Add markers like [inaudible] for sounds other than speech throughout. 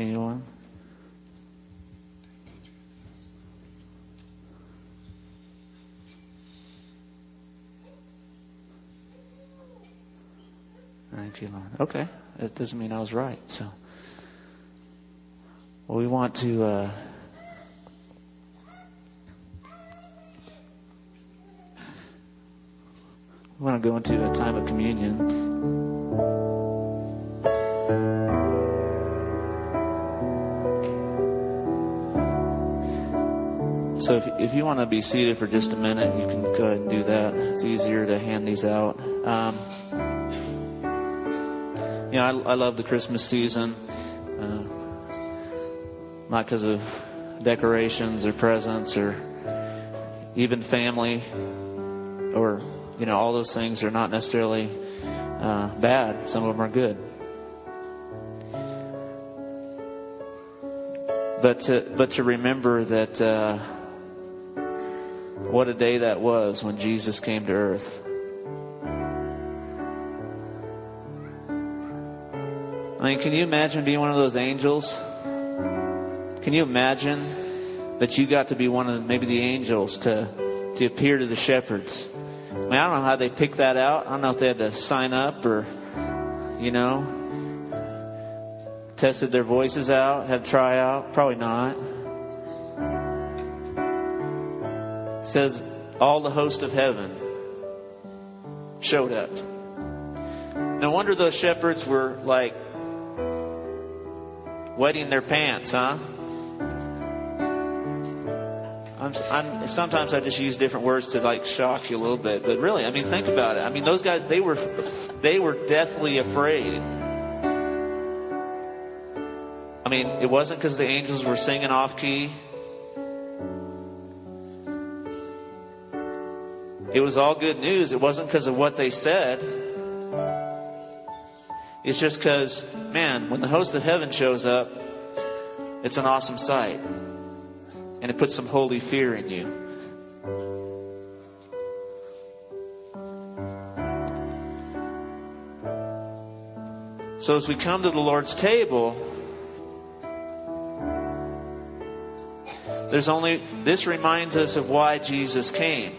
Anyone? Thank you, Lord. Okay, that doesn't mean I was right. So, well, we want to. Uh, we want to go into a time of communion. So if, if you want to be seated for just a minute, you can go ahead and do that. It's easier to hand these out. Um, you know, I, I love the Christmas season. Uh, not because of decorations or presents or even family or, you know, all those things are not necessarily uh, bad. Some of them are good. But to, but to remember that uh, what a day that was when Jesus came to earth. I mean, can you imagine being one of those angels? Can you imagine that you got to be one of maybe the angels to, to appear to the shepherds? I mean, I don't know how they picked that out. I don't know if they had to sign up or, you know, tested their voices out, had to try out. Probably not. Says all the host of heaven showed up. No wonder those shepherds were like wetting their pants, huh? I'm, I'm, sometimes I just use different words to like shock you a little bit, but really, I mean, think about it. I mean, those guys they were they were deathly afraid. I mean, it wasn't because the angels were singing off key. It was all good news. It wasn't because of what they said. It's just because, man, when the host of heaven shows up, it's an awesome sight. And it puts some holy fear in you. So as we come to the Lord's table, there's only, this reminds us of why Jesus came.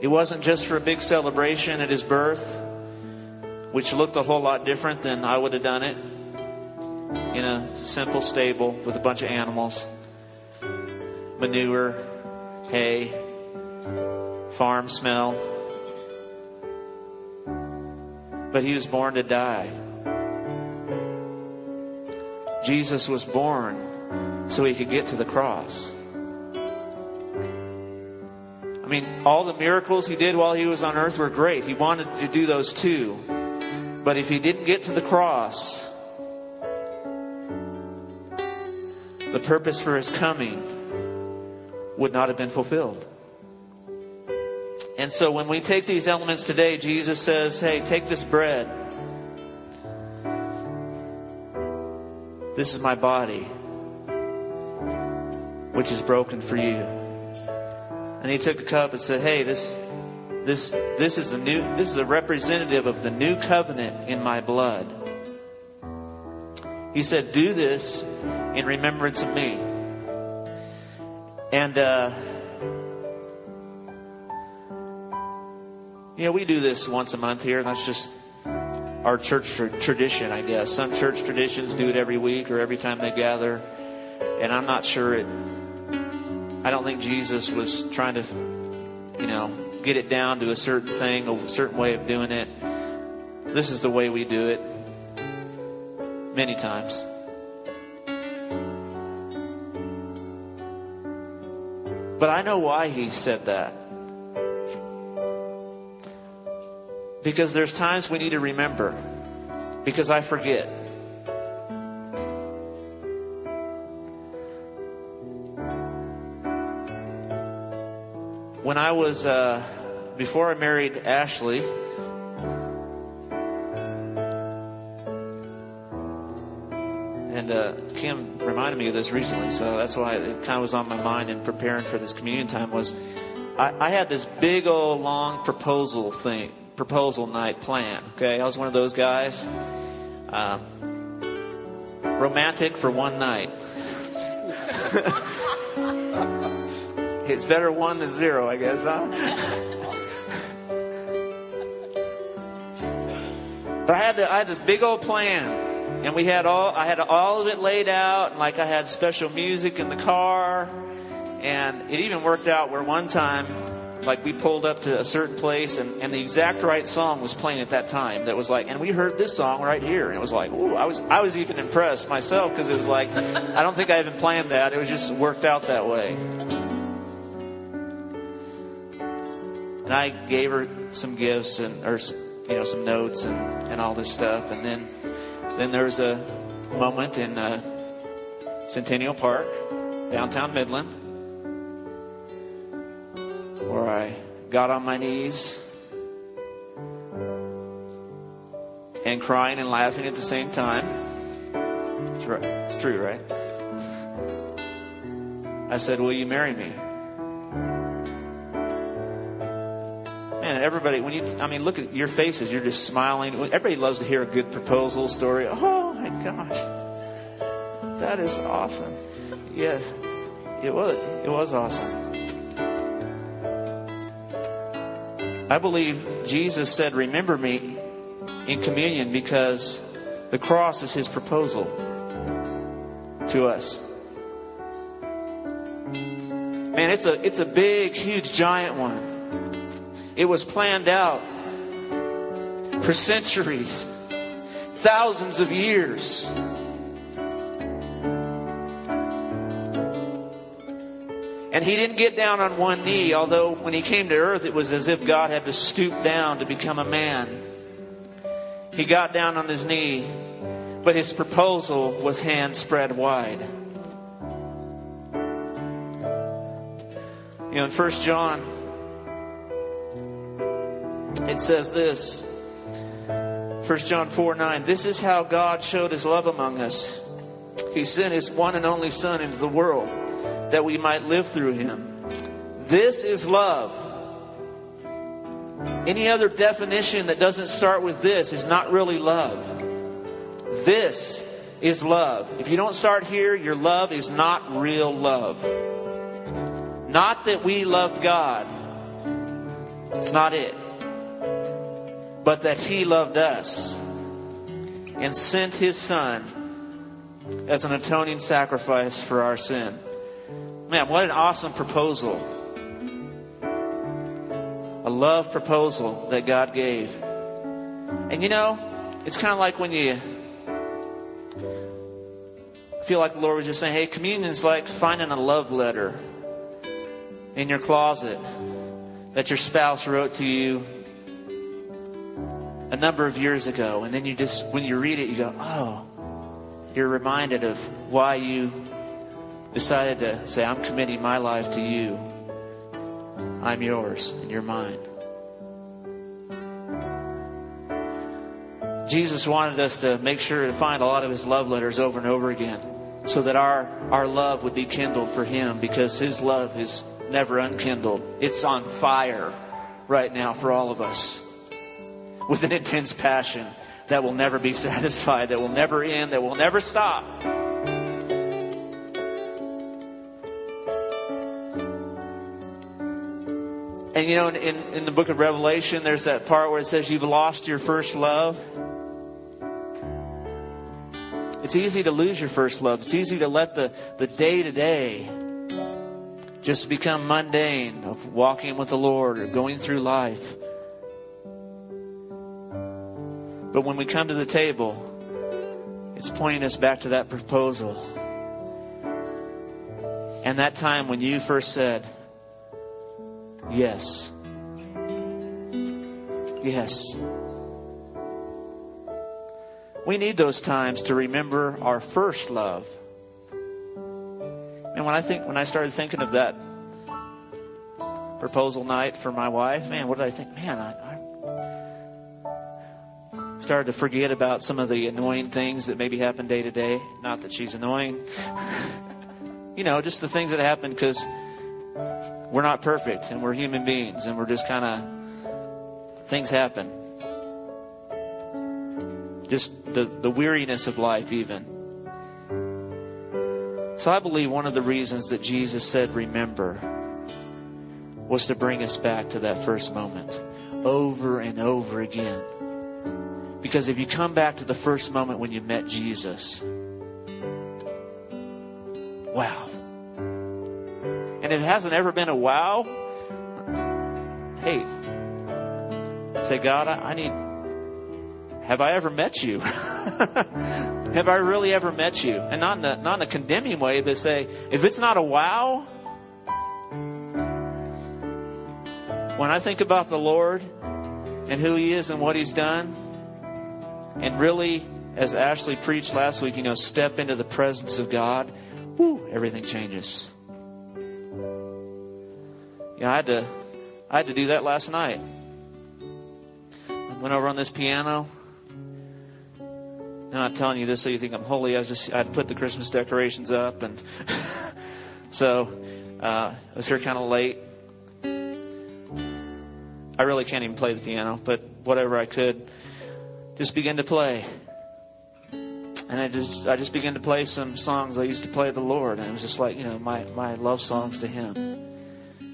It wasn't just for a big celebration at his birth which looked a whole lot different than I would have done it in a simple stable with a bunch of animals, manure, hay, farm smell. But he was born to die. Jesus was born so he could get to the cross. I mean, all the miracles he did while he was on earth were great. He wanted to do those too. But if he didn't get to the cross, the purpose for his coming would not have been fulfilled. And so when we take these elements today, Jesus says, Hey, take this bread. This is my body, which is broken for you. And he took a cup and said, Hey, this this, this is the new, this is a representative of the new covenant in my blood. He said, do this in remembrance of me. And, uh, you know, we do this once a month here. That's just our church tradition, I guess. Some church traditions do it every week or every time they gather. And I'm not sure it, I don't think Jesus was trying to, you know, get it down to a certain thing, a certain way of doing it. This is the way we do it many times. But I know why he said that. Because there's times we need to remember. Because I forget. When I was uh, before I married Ashley, and uh, Kim reminded me of this recently, so that's why it kind of was on my mind in preparing for this communion time. Was I, I had this big old long proposal thing, proposal night plan. Okay, I was one of those guys. Um, romantic for one night. [laughs] it's better one than zero, I guess, huh? but I had, I had this big old plan, and we had all I had all of it laid out, and like I had special music in the car, and it even worked out where one time like we pulled up to a certain place and, and the exact right song was playing at that time that was like and we heard this song right here and it was like ooh i was i was even impressed myself because it was like i don't think i even planned that it was just worked out that way and i gave her some gifts and or you know some notes and, and all this stuff and then then there was a moment in uh, centennial park downtown midland where I got on my knees and crying and laughing at the same time. It's, right. it's true, right? I said, Will you marry me? Everybody, when you, I mean, look at your faces, you're just smiling. Everybody loves to hear a good proposal story. Oh my gosh. That is awesome. Yeah, it was, it was awesome. I believe Jesus said, Remember me in communion because the cross is his proposal to us. Man, it's a, it's a big, huge, giant one. It was planned out for centuries, thousands of years. And he didn't get down on one knee, although when he came to earth, it was as if God had to stoop down to become a man. He got down on his knee, but his proposal was hands spread wide. You know, in 1 John, it says this 1 John 4 9, this is how God showed his love among us. He sent his one and only Son into the world that we might live through him. This is love. Any other definition that doesn't start with this is not really love. This is love. If you don't start here, your love is not real love. Not that we loved God, it's not it. But that He loved us and sent His Son as an atoning sacrifice for our sin. Man, what an awesome proposal. A love proposal that God gave. And you know, it's kind of like when you feel like the Lord was just saying, hey, communion is like finding a love letter in your closet that your spouse wrote to you a number of years ago. And then you just, when you read it, you go, oh, you're reminded of why you decided to say, I'm committing my life to you. I'm yours and you're mine. Jesus wanted us to make sure to find a lot of his love letters over and over again so that our, our love would be kindled for him because his love is never unkindled. It's on fire right now for all of us with an intense passion that will never be [laughs] satisfied, that will never end, that will never stop. And you know, in, in the book of Revelation, there's that part where it says you've lost your first love. It's easy to lose your first love. It's easy to let the, the day to day just become mundane of walking with the Lord or going through life. But when we come to the table, it's pointing us back to that proposal. And that time when you first said, Yes. Yes. We need those times to remember our first love. And when I think when I started thinking of that proposal night for my wife, man, what did I think? Man, I, started to forget about some of the annoying things that maybe happen day to day. Not that she's annoying. [laughs] you know, just the things that happen because we're not perfect and we're human beings and we're just kind of, things happen. Just the, the weariness of life, even. So I believe one of the reasons that Jesus said, remember, was to bring us back to that first moment over and over again. Because if you come back to the first moment when you met Jesus, wow. And if it hasn't ever been a wow, hey, say, God, I, I need, have I ever met you? [laughs] have I really ever met you? And not in, a, not in a condemning way, but say, if it's not a wow, when I think about the Lord and who He is and what He's done, and really, as Ashley preached last week, you know, step into the presence of God, whoo, everything changes. You know, I had to, I had to do that last night. I went over on this piano. I'm not telling you this so you think I'm holy. I was just, I'd put the Christmas decorations up, and [laughs] so uh, I was here kind of late. I really can't even play the piano, but whatever I could, just began to play. And I just I just began to play some songs I used to play the Lord, and it was just like you know my my love songs to Him.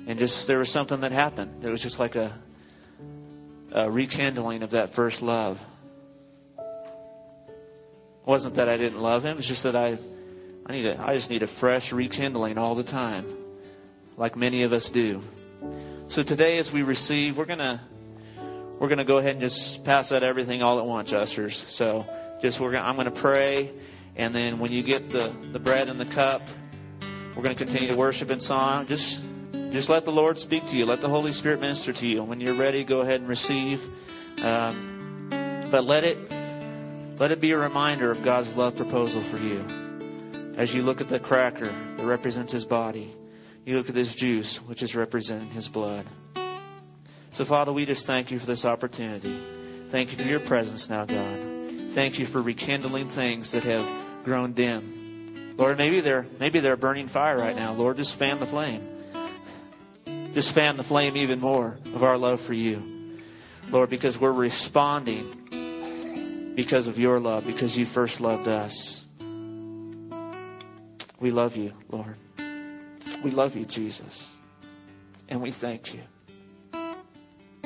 And just there was something that happened. It was just like a, a rekindling of that first love. It wasn't that I didn't love Him; it's just that I I need a I just need a fresh rekindling all the time, like many of us do. So today, as we receive, we're gonna we're gonna go ahead and just pass out everything all at once, ushers. So just we're gonna, I'm gonna pray, and then when you get the the bread and the cup, we're gonna continue to worship in song. Just just let the Lord speak to you. Let the Holy Spirit minister to you. And when you're ready, go ahead and receive. Um, but let it let it be a reminder of God's love proposal for you. As you look at the cracker that represents His body you look at this juice, which is representing his blood. So, Father, we just thank you for this opportunity. Thank you for your presence now, God. Thank you for rekindling things that have grown dim. Lord, maybe they're maybe they're burning fire right now. Lord, just fan the flame. Just fan the flame even more of our love for you. Lord, because we're responding because of your love, because you first loved us. We love you, Lord. We love you, Jesus. And we thank you.